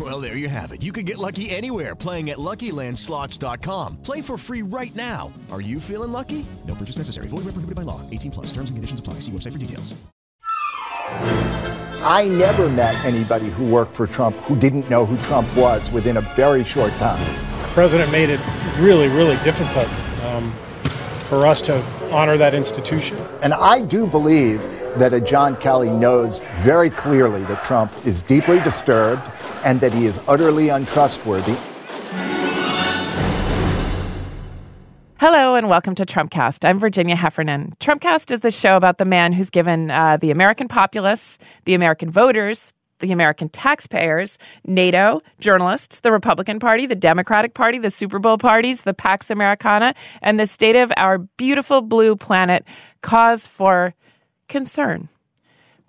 Well, there you have it. You can get lucky anywhere playing at LuckyLandSlots.com. Play for free right now. Are you feeling lucky? No purchase necessary. Void where prohibited by law. 18 plus. Terms and conditions apply. See website for details. I never met anybody who worked for Trump who didn't know who Trump was within a very short time. The president made it really, really difficult um, for us to honor that institution. And I do believe that a John Kelly knows very clearly that Trump is deeply disturbed and that he is utterly untrustworthy. Hello and welcome to Trumpcast. I'm Virginia Heffernan. Trumpcast is the show about the man who's given uh, the American populace, the American voters, the American taxpayers, NATO, journalists, the Republican Party, the Democratic Party, the Super Bowl parties, the Pax Americana, and the state of our beautiful blue planet cause for concern.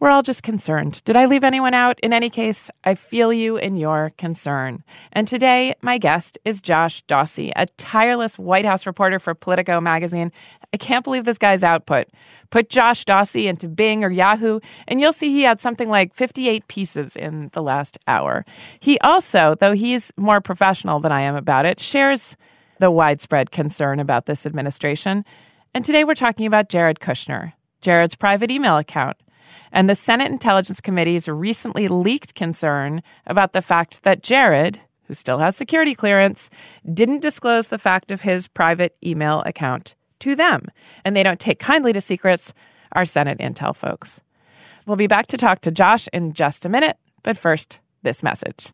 We're all just concerned. Did I leave anyone out? In any case, I feel you in your concern. And today, my guest is Josh Dawsey, a tireless White House reporter for Politico magazine. I can't believe this guy's output. Put Josh Dawsey into Bing or Yahoo, and you'll see he had something like 58 pieces in the last hour. He also, though he's more professional than I am about it, shares the widespread concern about this administration. And today we're talking about Jared Kushner, Jared's private email account and the Senate Intelligence Committee's recently leaked concern about the fact that Jared, who still has security clearance, didn't disclose the fact of his private email account to them. And they don't take kindly to secrets, our Senate Intel folks. We'll be back to talk to Josh in just a minute, but first, this message.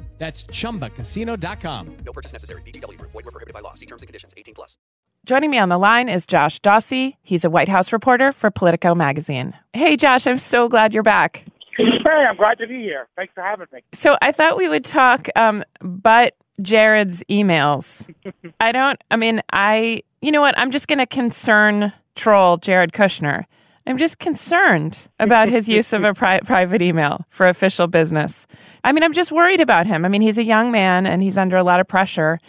That's chumbacasino.com. No purchase necessary. VGW Group. Void were prohibited by law. See terms and conditions. 18 plus. Joining me on the line is Josh Dawsey. He's a White House reporter for Politico magazine. Hey, Josh, I'm so glad you're back. Hey, I'm glad to be here. Thanks for having me. So I thought we would talk, um, but Jared's emails. I don't, I mean, I, you know what? I'm just going to concern troll Jared Kushner. I'm just concerned about his use of a pri- private email for official business. I mean, I'm just worried about him. I mean, he's a young man and he's under a lot of pressure.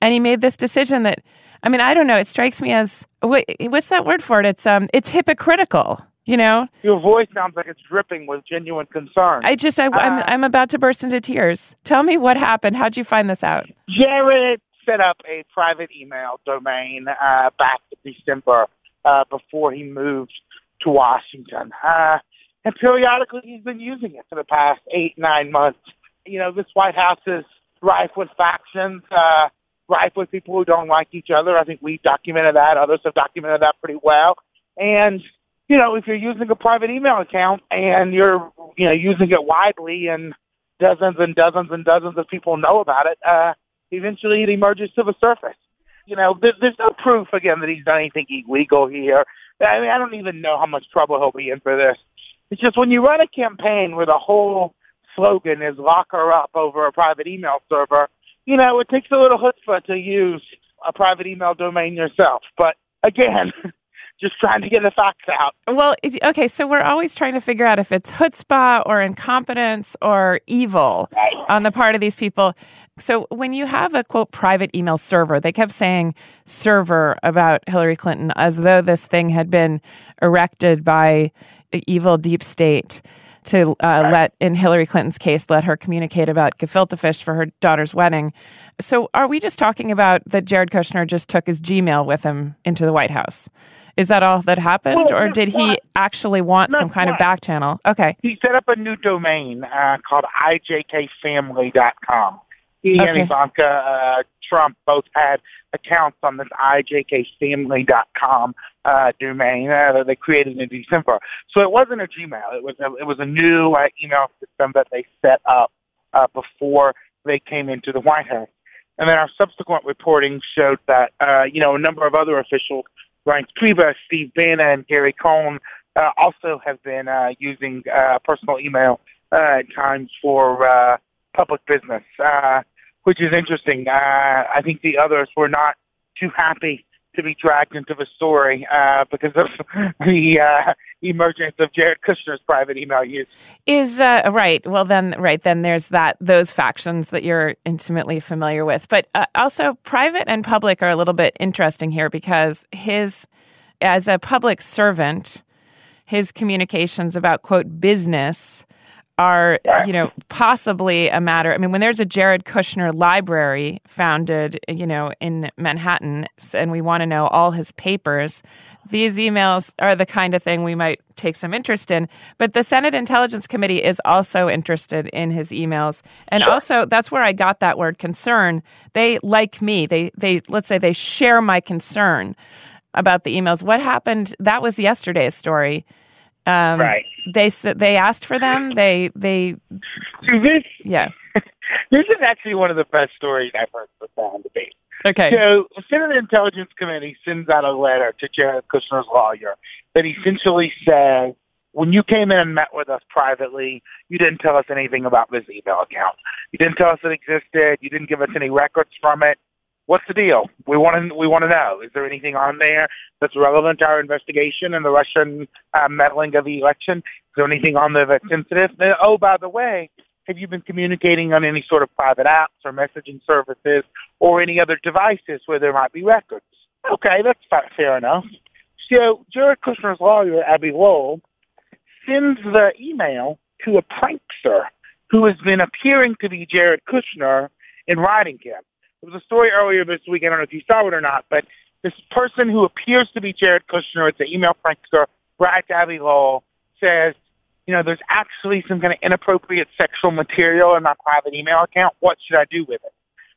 And he made this decision that, I mean, I don't know. It strikes me as what's that word for it? It's um, it's hypocritical. You know, your voice sounds like it's dripping with genuine concern. I just, I, am I'm, I'm about to burst into tears. Tell me what happened. How'd you find this out? Jared set up a private email domain uh, back in December uh, before he moved to Washington. And periodically he's been using it for the past eight, nine months. You know, this White House is rife with factions, uh, rife with people who don't like each other. I think we've documented that. Others have documented that pretty well. And, you know, if you're using a private email account and you're, you know, using it widely and dozens and dozens and dozens of people know about it, uh, eventually it emerges to the surface. You know, there's, there's no proof, again, that he's done anything illegal here. I mean, I don't even know how much trouble he'll be in for this. It's just when you run a campaign where the whole slogan is lock her up over a private email server, you know, it takes a little chutzpah to use a private email domain yourself. But again, just trying to get the facts out. Well, okay, so we're always trying to figure out if it's chutzpah or incompetence or evil on the part of these people. So when you have a quote private email server, they kept saying server about Hillary Clinton as though this thing had been erected by evil deep state. to uh, let in Hillary Clinton's case let her communicate about gefilte fish for her daughter's wedding. So are we just talking about that Jared Kushner just took his Gmail with him into the White House? Is that all that happened, Well, or did he quite. actually want Not some kind of back channel? Okay. He set up a new domain uh, called ijkfamily.com. He and Ivanka uh, Trump both had accounts on this ijkfamily.com uh, domain uh, that they created in December. So it wasn't a Gmail. It was a, it was a new uh, email system that they set up uh, before they came into the White House. And then our subsequent reporting showed that, uh, you know, a number of other officials, Reince Priebus, Steve Bannon, and Gary Cohn, uh, also have been uh, using uh, personal email uh, at times for uh, public business, uh, which is interesting. Uh, I think the others were not too happy to be dragged into the story uh, because of the uh, emergence of Jared Kushner's private email use. Is uh, right. Well, then, right then, there's that those factions that you're intimately familiar with, but uh, also private and public are a little bit interesting here because his, as a public servant, his communications about quote business are you know possibly a matter. I mean, when there's a Jared Kushner library founded, you know, in Manhattan, and we want to know all his papers. These emails are the kind of thing we might take some interest in. But the Senate Intelligence Committee is also interested in his emails. And also that's where I got that word concern. They like me. They they let's say they share my concern about the emails. What happened? That was yesterday's story. Um, Right. They s- they asked for them. They they So this, yeah. this is actually one of the best stories I've heard for sound debate. Okay. So, the Senate Intelligence Committee sends out a letter to Jared Kushner's lawyer that essentially says, when you came in and met with us privately, you didn't tell us anything about this email account. You didn't tell us it existed. You didn't give us any records from it. What's the deal? We want to we want to know. Is there anything on there that's relevant to our investigation and the Russian uh, meddling of the election? Is there anything on there that's sensitive? And, oh, by the way, have you been communicating on any sort of private apps or messaging services or any other devices where there might be records? Okay, that's fa- fair enough. So Jared Kushner's lawyer, Abbe Lowell, sends the email to a prankster who has been appearing to be Jared Kushner in writing him. There was a story earlier this week, I don't know if you saw it or not, but this person who appears to be Jared Kushner, it's an email prankster, Brad Abbe Lowell, says, you know, there's actually some kind of inappropriate sexual material in my private email account. What should I do with it?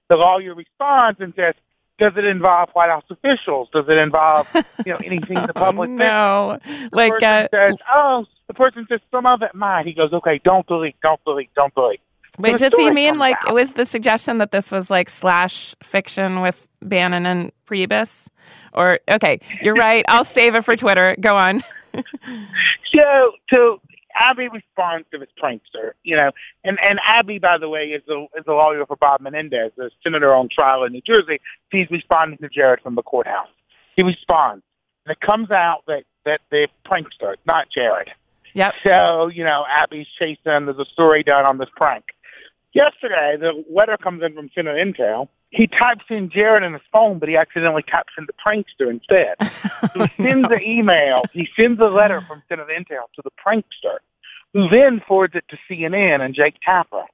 The lawyer responds and says, does it involve White House officials? Does it involve, you know, anything in the public no, The like person uh, says, oh, the person says some of it might. He goes, okay, don't delete, don't delete, don't delete. Wait, does he mean like out. was the suggestion that this was like slash fiction with Bannon and Priebus? Or okay, you're right. I'll save it for Twitter. Go on. So, so Abbe responds to this prankster, you know, and and Abbe, by the way, is the is the lawyer for Bob Menendez, the senator on trial in New Jersey. He's responding to Jared from the courthouse. He responds, and it comes out that that the prankster, not Jared. Yep. So, you know, Abbe's chasing. There's a story done on this prank. Yesterday, the letter comes in from Senate Intel. He types in Jared in his phone, but he accidentally types in the prankster instead. So he sends an email. He sends a letter from Senate Intel to the prankster, who then forwards it to CNN and Jake Tapper.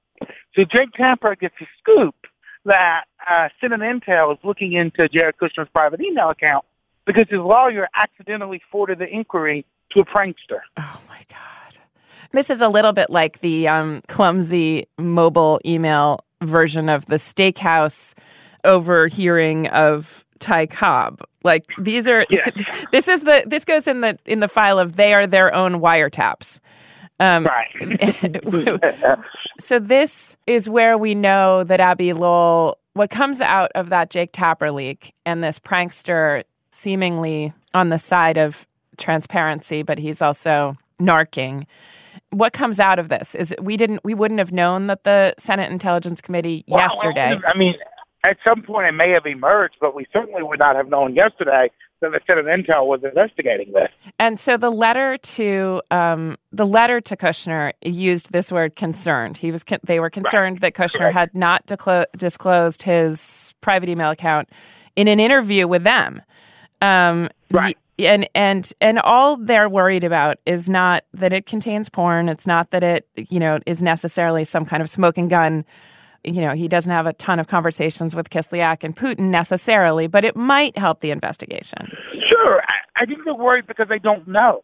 So Jake Tapper gets a scoop that uh, Senate Intel is looking into Jared Kushner's private email account because his lawyer accidentally forwarded the inquiry to a prankster. Oh my god. This is a little bit like the um, clumsy mobile email version of the steakhouse overhearing of Ty Cobb. Like these are this is the this goes in the in the file of they are their own wiretaps. Um, right. so this is where we know that Abbe Lowell, what comes out of that Jake Tapper leak and this prankster seemingly on the side of transparency, but he's also narking. What comes out of this is we didn't we wouldn't have known that the Senate Intelligence Committee Well, yesterday. I mean, at some point it may have emerged, but we certainly would not have known yesterday that the Senate Intel was investigating this. And so the letter to um, the letter to Kushner used this word "concerned." He was con- they were concerned that Kushner Correct. had not declo- disclosed his private email account in an interview with them. Um, Right. And and and all they're worried about is not that it contains porn. It's not that it you know is necessarily some kind of smoking gun. You know, he doesn't have a ton of conversations with Kislyak and Putin necessarily, but it might help the investigation. Sure, I, I think they're worried because they don't know.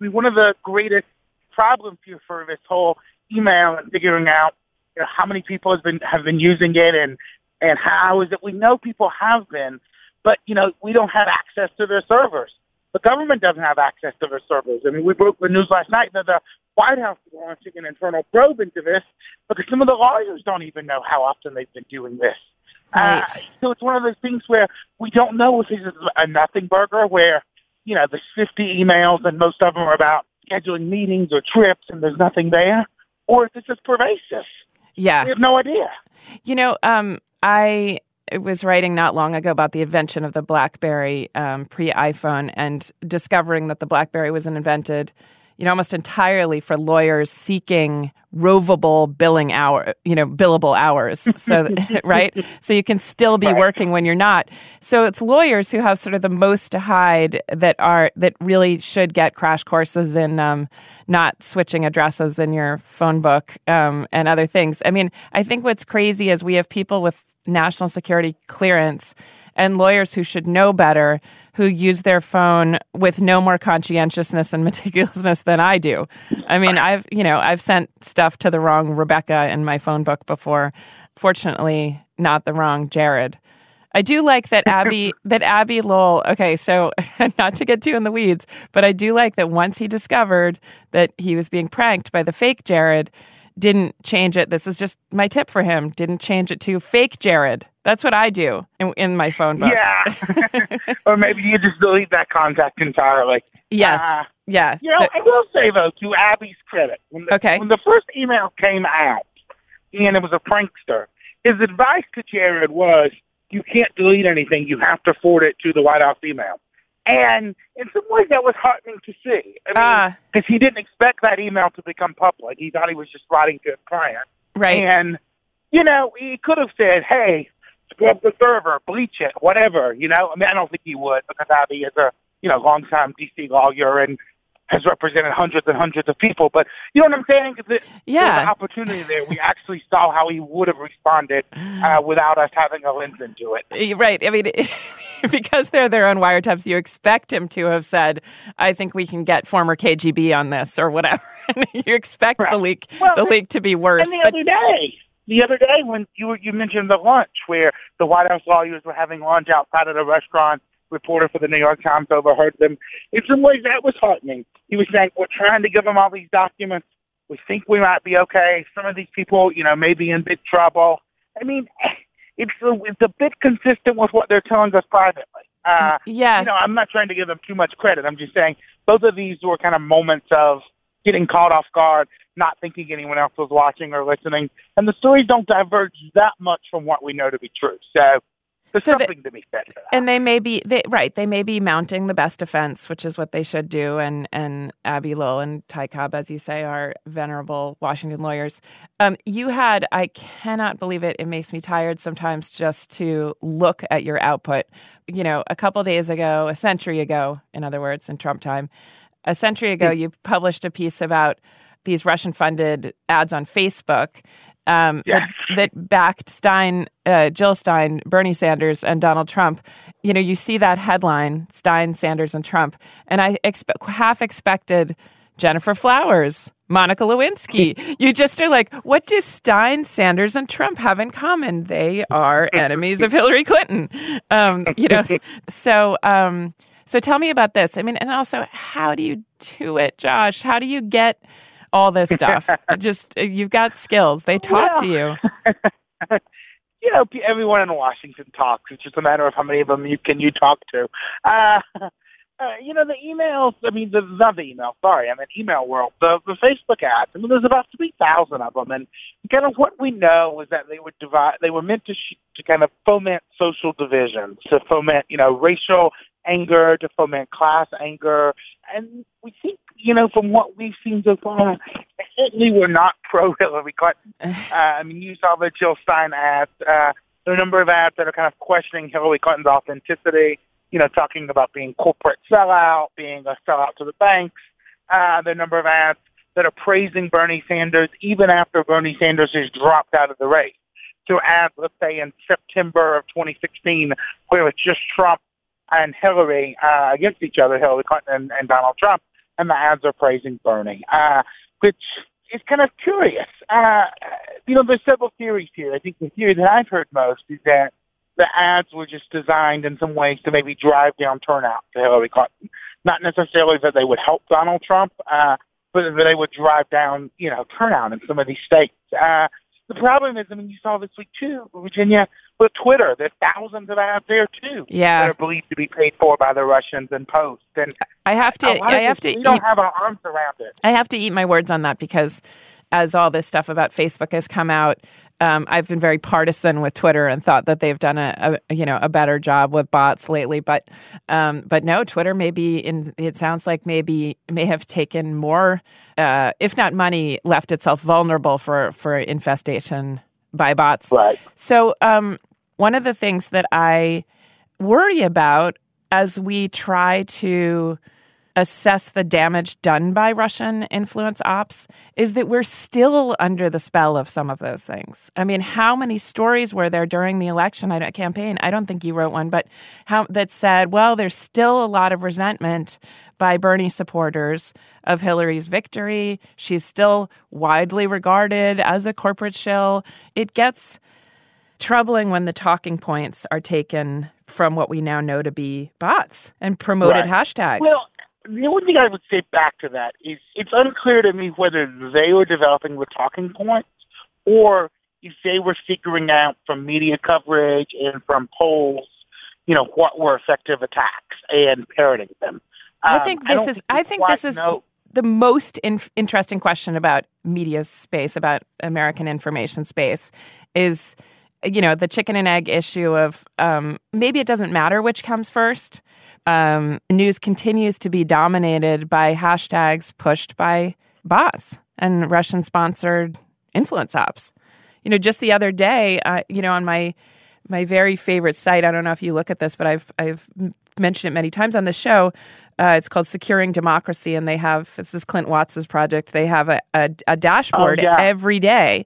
I mean, one of the greatest problems here for this whole email and figuring out you know, how many people has been have been using it and and how is it we know people have been, but you know we don't have access to their servers. The government doesn't have access to their servers. I mean, we broke the news last night that the White House is launching an internal probe into this because some of the lawyers don't even know how often they've been doing this. Right. Uh, so it's one of those things where we don't know if it's a nothing burger where, you know, there's 50 emails and most of them are about scheduling meetings or trips and there's nothing there, or if it's just pervasive. Yeah. We have no idea. You know, um, I was writing not long ago about the invention of the BlackBerry um, pre iPhone and discovering that the BlackBerry was invented, you know, almost entirely for lawyers seeking rovable billing hour, you know, billable hours. So, right? So you can still be working when you're not. So it's lawyers who have sort of the most to hide that are, that really should get crash courses in um, not switching addresses in your phone book um, and other things. I mean, I think what's crazy is we have people with national security clearance and lawyers who should know better who use their phone with no more conscientiousness and meticulousness than I do. I mean, I've, you know, I've sent stuff to the wrong Rebecca in my phone book before. Fortunately, not the wrong Jared. I do like that Abbe that Abbe Lowell. Okay, so not to get too in the weeds, but I do like that once he discovered that he was being pranked by the fake Jared, didn't change it. This is just my tip for him. Didn't change it to fake Jared. That's what I do in, in my phone book. Yeah. or maybe you just delete that contact entirely. Yes. Uh, yeah. You know, So- I will say though, to Abbe's credit, when the, Okay. when the first email came out, and it was a prankster, his advice to Jared was, "You can't delete anything. You have to forward it to the White House email." And in some ways, that was heartening to see. I mean, Ah. because he didn't expect that email to become public. He thought he was just writing to a client. Right. And you know, he could have said, "Hey, scrub the server, bleach it, whatever." You know, I mean, I don't think he would because Abbe is a you know longtime DC lawyer and has represented hundreds and hundreds of people. But you know what I'm saying? it- Yeah. The opportunity there. We actually saw how he would have responded uh, without us having a lens into it. Right. I mean, because they're their own wiretaps, you expect him to have said, "I think we can get former KGB on this" or whatever. you expect the leak, the leak to be worse. And the but other day, the other day when you were, you mentioned the lunch where the White House lawyers were having lunch outside of the restaurant, reporter for the New York Times overheard them. In some ways, that was heartening. He was saying, "We're trying to give them all these documents. We think we might be okay. Some of these people, you know, may be in big trouble." I mean, it's a, it's a bit consistent with what they're telling us privately. Uh, yeah. You know, I'm not trying to give them too much credit. I'm just saying both of these were kind of moments of getting caught off guard, not thinking anyone else was watching or listening, and the stories don't diverge that much from what we know to be true. So there's So something to be said and they may be they, right. They may be mounting the best defense, which is what they should do. And and Abbe Lowell and Ty Cobb, as you say, are venerable Washington lawyers. Um, you had I cannot believe it. It makes me tired sometimes just to look at your output. You know, a couple days ago, a century ago, in other words, in Trump time, a century ago, you published a piece about these Russian funded ads on Facebook um, that, that backed Stein, uh, Jill Stein, Bernie Sanders, and Donald Trump. You know, you see that headline, Stein, Sanders, and Trump, and I expe- half expected Gennifer Flowers, Monica Lewinsky. you just are like, what do Stein, Sanders, and Trump have in common? They are enemies of Hillary Clinton. Um, you know, so um, so tell me about this. I mean, and also, how do you do it, Josh? How do you get all this stuff? just uh, you've got skills. They talk to you. you know, everyone in Washington talks. It's just a matter of how many of them you can you talk to. Uh, uh, you know, the emails. I mean, the not the email. Sorry, I'm in email world. The the Facebook ads. I mean, there's about three thousand of them, and kind of what we know is that they would divide. They were meant to sh- to kind of foment social divisions, to foment you know racial anger, to foment class anger, and we think you know from what we've seen so far, certainly we're not pro Hillary Clinton. Uh, I mean, you saw the Jill Stein ads. Uh, there are a number of ads that are kind of questioning Hillary Clinton's authenticity. you know, talking about being corporate sellout, being a sellout to the banks. Uh, the number of ads that are praising Bernie Sanders even after Bernie Sanders has dropped out of the race. So ads, let's say in September of 2016, where it's just Trump and Hillary uh, against each other, Hillary Clinton and, and Donald Trump, and the ads are praising Bernie, uh, which is kind of curious. Uh, you know, there's several theories here. I think the theory that I've heard most is that the ads were just designed in some ways to maybe drive down turnout to Hillary Clinton. Not necessarily that they would help Donald Trump, uh, but that they would drive down, you know, turnout in some of these states. Uh, the problem is, I mean, you saw this week too, Virginia, with Twitter. There's thousands of ads there too. Yeah. That are believed to be paid for by the Russians and Post. And I have to. I have this, to. We don't eat- have our arms around it. I have to eat my words on that because as all this stuff about Facebook has come out, um, I've been very partisan with Twitter and thought that they've done a, a you know a better job with bots lately. But um, but no, Twitter maybe in it sounds like maybe may have taken more, uh, if not money, left itself vulnerable for for infestation by bots. Right. So um, one of the things that I worry about as we try to assess the damage done by Russian influence ops is that we're still under the spell of some of those things. I mean, how many stories were there during the election I campaign? I don't think you wrote one, but how that said, well, there's still a lot of resentment by Bernie supporters of Hillary's victory. She's still widely regarded as a corporate shill. It gets troubling when the talking points are taken from what we now know to be bots and promoted Right. hashtags. Well, the only thing I would say back to that is it's unclear to me whether they were developing the talking points or if they were figuring out from media coverage and from polls, you know, what were effective attacks and parroting them. I Um, think this don't is. think I think this is know- the most in, interesting question about media space, about American information space, is you know the chicken and egg issue of um, maybe it doesn't matter which comes first. Um, news continues to be dominated by hashtags pushed by bots and Russian sponsored influence ops. You know, just the other day, uh, you know, on my my very favorite site. I don't know if you look at this, but I've I've mentioned it many times on the show. Uh, it's called Securing Democracy, and they have this is Clint Watts's project. They have a a, a dashboard Oh, yeah. every day.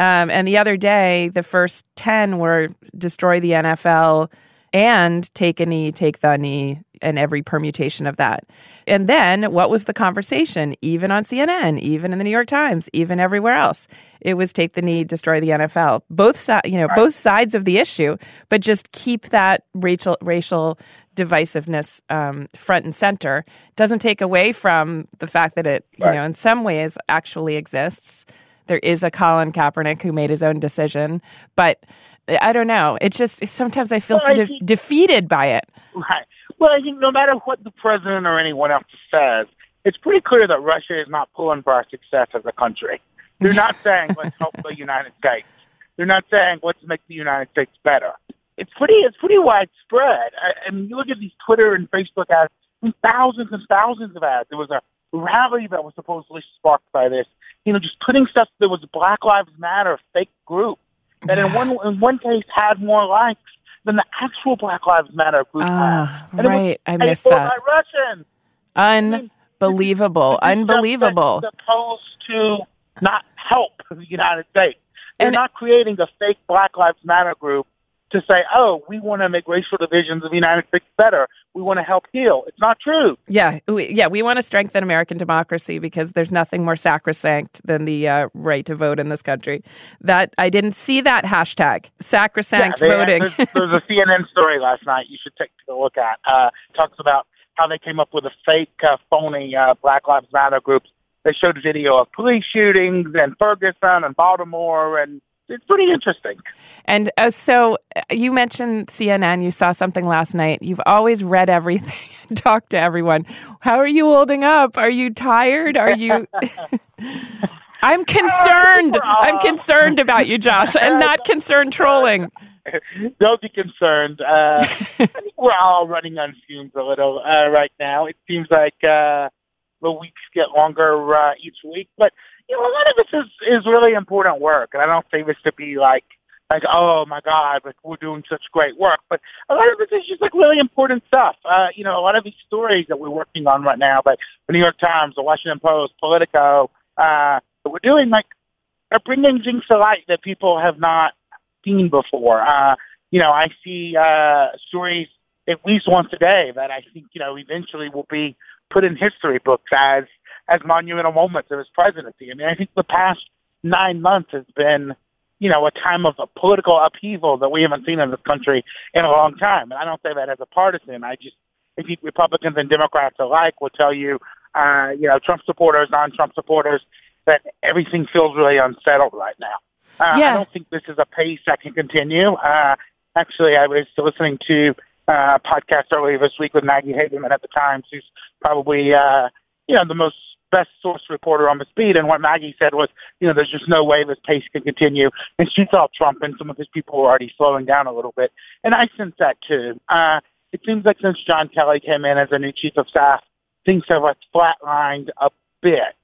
Um, and the other day, the first ten were destroy the NFL and take a knee, take the knee, and every permutation of that. And then what was the conversation? Even on CNN, even in the New York Times, even everywhere else, it was take the knee, destroy the NFL. Both sides, you know, both sides of the issue, but just keep that racial racial divisiveness um, front and center. Doesn't take away from the fact that it, you know, in some ways actually exists. There is a Colin Kaepernick who made his own decision, but I don't know. It's just sometimes I feel Well, so I de- think- defeated by it. Right. Well, I think no matter what the president or anyone else says, it's pretty clear that Russia is not pulling for our success as a country. They're not saying let's help the United States. They're not saying let's make the United States better. It's pretty. It's pretty widespread. I, I mean, you look at these Twitter and Facebook ads. Thousands and thousands of ads. There was a rally that was supposedly sparked by this. You know, just putting stuff. that was Black Lives Matter fake group that in one in one case had more likes than the actual Black Lives Matter group Ah, had. And it was right. I missed that. By Russians. Unbelievable. Is stuff Unbelievable. supposed to not help the United States. They're And- not creating a fake Black Lives Matter group to say, "Oh, we want to make racial divisions of the United States better. We want to help heal." It's not true. Yeah, we, yeah, we want to strengthen American democracy because there's nothing more sacrosanct than the uh, right to vote in this country. That I didn't see that hashtag sacrosanct Yeah, they- voting. There's, there's a CNN story last night you should take a look at. Uh, talks about how they came up with a fake, uh, phony uh, Black Lives Matter groups. They showed a video of police shootings in Ferguson and Baltimore, and it's pretty interesting. And uh, so uh, you mentioned CNN. You saw something last night. You've always read everything, talked to everyone. How are you holding up? Are you tired? Are you? I'm concerned. I'm concerned about you, Josh, and not concerned trolling. Don't be concerned. Uh, we're all running on fumes a little uh, right now. It seems like uh, the weeks get longer uh, each week, but a lot of this is is really important work, and I don't say this to be like like, oh my God, like we're doing such great work. But a lot of this is just like really important stuff. Uh, you know, a lot of these stories that we're working on right now, like the New York Times, the Washington Post, Politico, uh, that we're doing like are bringing things to light that people have not seen before. Uh, you know, I see uh, stories at least once a day that I think you know eventually will be put in history books as as monumental moments of his presidency. I mean, I think the past nine months has been you know, a time of a political upheaval that we haven't seen in this country in a long time. And I don't say that as a partisan. I just I think Republicans and Democrats alike will tell you, uh, you know, Trump supporters, non-Trump supporters, that everything feels really unsettled right now. Uh, Yeah. I don't think this is a pace that can continue. Uh, actually, I was listening to uh, a podcast earlier this week with Maggie Haberman at the Times, who's probably, uh, you know, the most best source reporter on the speed. And what Maggie said was, you know, there's just no way this pace can continue. And she thought Trump and some of his people were already slowing down a little bit. And I sense that too. Uh, it seems like since John Kelly came in as a new chief of staff, things have like flatlined a bit.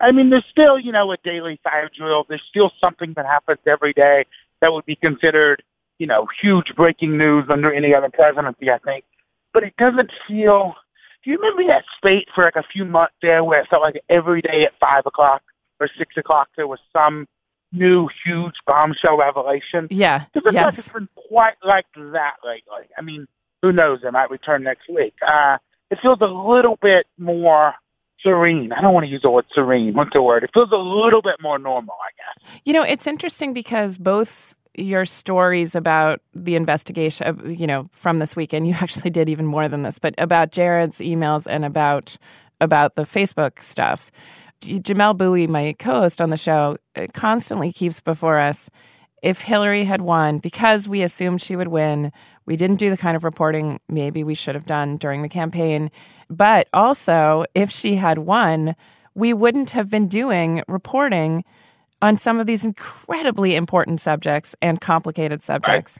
I mean, there's still, you know, a daily fire drill. There's still something that happens every day that would be considered, you know, huge breaking news under any other presidency, I think. But it doesn't feel. Do you remember that spate for like a few months there where it felt like every day at five o'clock or six o'clock there was some new huge bombshell revelation? Yeah. It feels like it's been quite like that lately. I mean, who knows? It might return next week. Uh, it feels a little bit more serene. I don't want to use the word serene. What's the word? It feels a little bit more normal, I guess. You know, it's interesting because both your stories about the investigation, you know, from this weekend, you actually did even more than this, but about Jared's emails and about about the Facebook stuff. Jamelle Bouie, my co-host on the show, uh, constantly keeps before us if Hillary had won because we assumed she would win. We didn't do the kind of reporting maybe we should have done during the campaign. But also, if she had won, we wouldn't have been doing reporting on some of these incredibly important subjects and complicated subjects.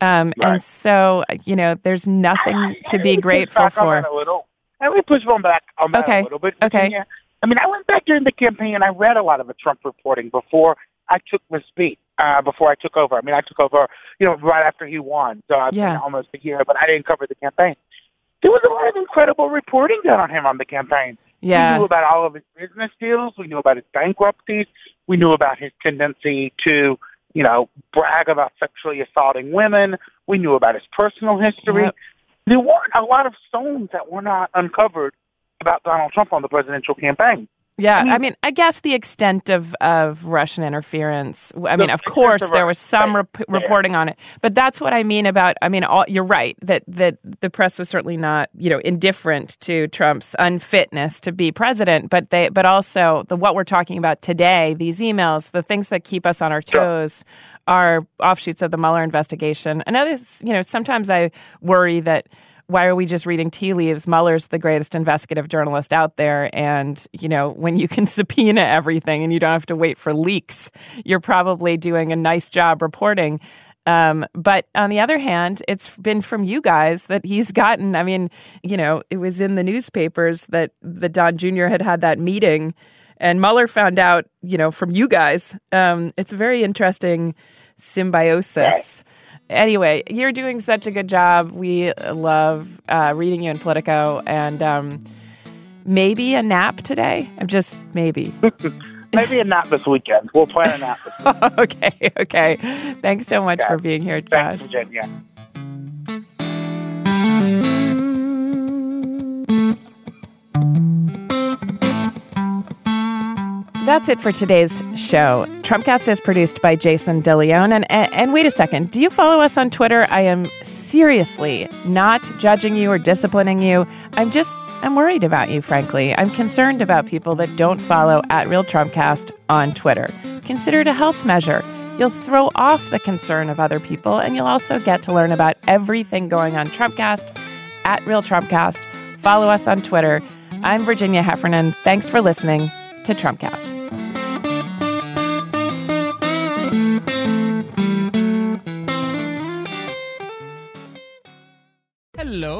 Um, Right. And so, you know, there's nothing to be grateful for. a little. Let me push one back on that Okay. a little bit. Okay. Virginia. I mean, I went back during the campaign and I read a lot of the Trump reporting before I took the beat, uh, before I took over. I mean, I took over, you know, right after he won. So I've Yeah. been almost a year, but I didn't cover the campaign. There was a lot of incredible reporting done on him on the campaign. Yeah. We knew about all of his business deals. We knew about his bankruptcies. We knew about his tendency to, you know, brag about sexually assaulting women. We knew about his personal history. Yep. There weren't a lot of stones that were not uncovered about Donald Trump on the presidential campaign. Yeah, I mean- I mean, I guess the extent of, of Russian interference. I mean, of course, of there was some right, rep- yeah. reporting on it, but that's what I mean about. I mean, all, you're right that that the press was certainly not, you know, indifferent to Trump's unfitness to be president, but they, but also the what we're talking about today, these emails, the things that keep us on our toes. Are offshoots of the Mueller investigation. Another, you know, sometimes I worry that why are we just reading tea leaves? Mueller's the greatest investigative journalist out there. And, you know, when you can subpoena everything and you don't have to wait for leaks, you're probably doing a nice job reporting. Um, but on the other hand, it's been from you guys that he's gotten. I mean, you know, it was in the newspapers that, that Don Jr. had had that meeting and Mueller found out, you know, from you guys. Um, it's a very interesting symbiosis. Anyway, you're doing such a good job. We love uh, reading you in Politico, and um, maybe a nap today. I'm just maybe. Maybe a nap this weekend. We'll plan a nap this weekend. okay, okay. Thanks so much for being here, Josh. Thanks, Virginia. That's it for today's show. Trumpcast is produced by Jason DeLeon. And, and, and wait a second, do you follow us on Twitter? I am seriously not judging you or disciplining you. I'm just, I'm worried about you, frankly. I'm concerned about people that don't follow at Real Trumpcast on Twitter. Consider it a health measure. You'll throw off the concern of other people, and you'll also get to learn about everything going on Trumpcast at Real Trumpcast. Follow us on Twitter. I'm Virginia Heffernan. Thanks for listening to Trumpcast.